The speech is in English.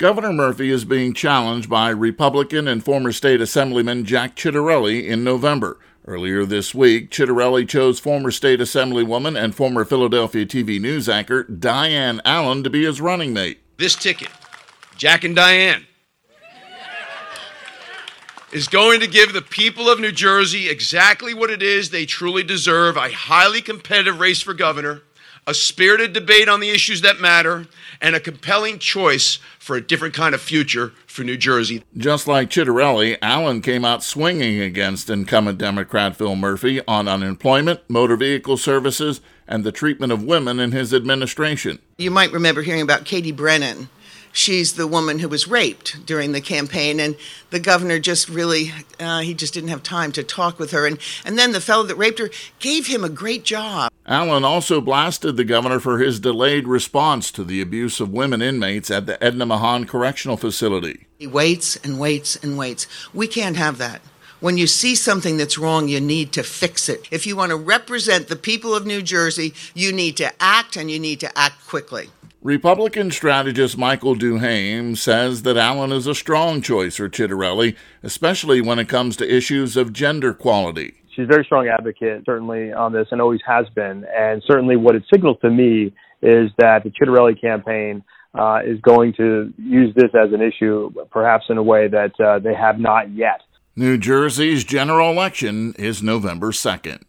Governor Murphy is being challenged by Republican and former state assemblyman Jack Ciattarelli in November. Earlier this week, Ciattarelli chose former state assemblywoman and former Philadelphia TV news anchor Diane Allen to be his running mate. This ticket, Jack and Diane, is going to give the people of New Jersey exactly what it is they truly deserve a highly competitive race for governor a spirited debate on the issues that matter, and a compelling choice for a different kind of future for New Jersey. Just like Ciattarelli, Allen came out swinging against incumbent Democrat Phil Murphy on unemployment, motor vehicle services, and the treatment of women in his administration. You might remember hearing about Katie Brennan she's the woman who was raped during the campaign, and the governor just really uh, he just didn't have time to talk with her, and and then the fellow that raped her gave him a great job. Allen also blasted the governor for his delayed response to the abuse of women inmates at the Edna Mahan Correctional Facility. He waits and waits and waits. We can't have that. When you see something that's wrong, you need to fix it. If you want to represent the people of New Jersey, you need to act and you need to act quickly. Republican strategist Michael Duhaime says that Allen is a strong choice for Ciattarelli, especially when it comes to issues of gender equality. She's a very strong advocate, certainly on this, and always has been. And certainly, what it signals to me is that the Ciattarelli campaign uh, is going to use this as an issue, perhaps in a way that uh, they have not yet. New Jersey's general election is November 2nd.